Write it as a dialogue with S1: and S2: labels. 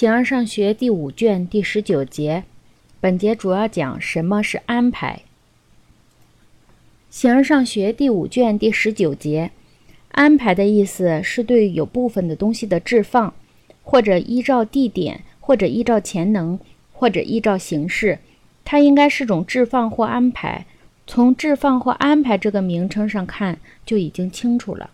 S1: 形而上学第五卷第十九节本节主要讲什么是安排。形而上学第五卷第十九节安排的意思是对有部分的东西的置放或者依照地点或者依照潜能或者依照形式。它应该是种置放或安排。从置放或安排这个名称上看就已经清楚了。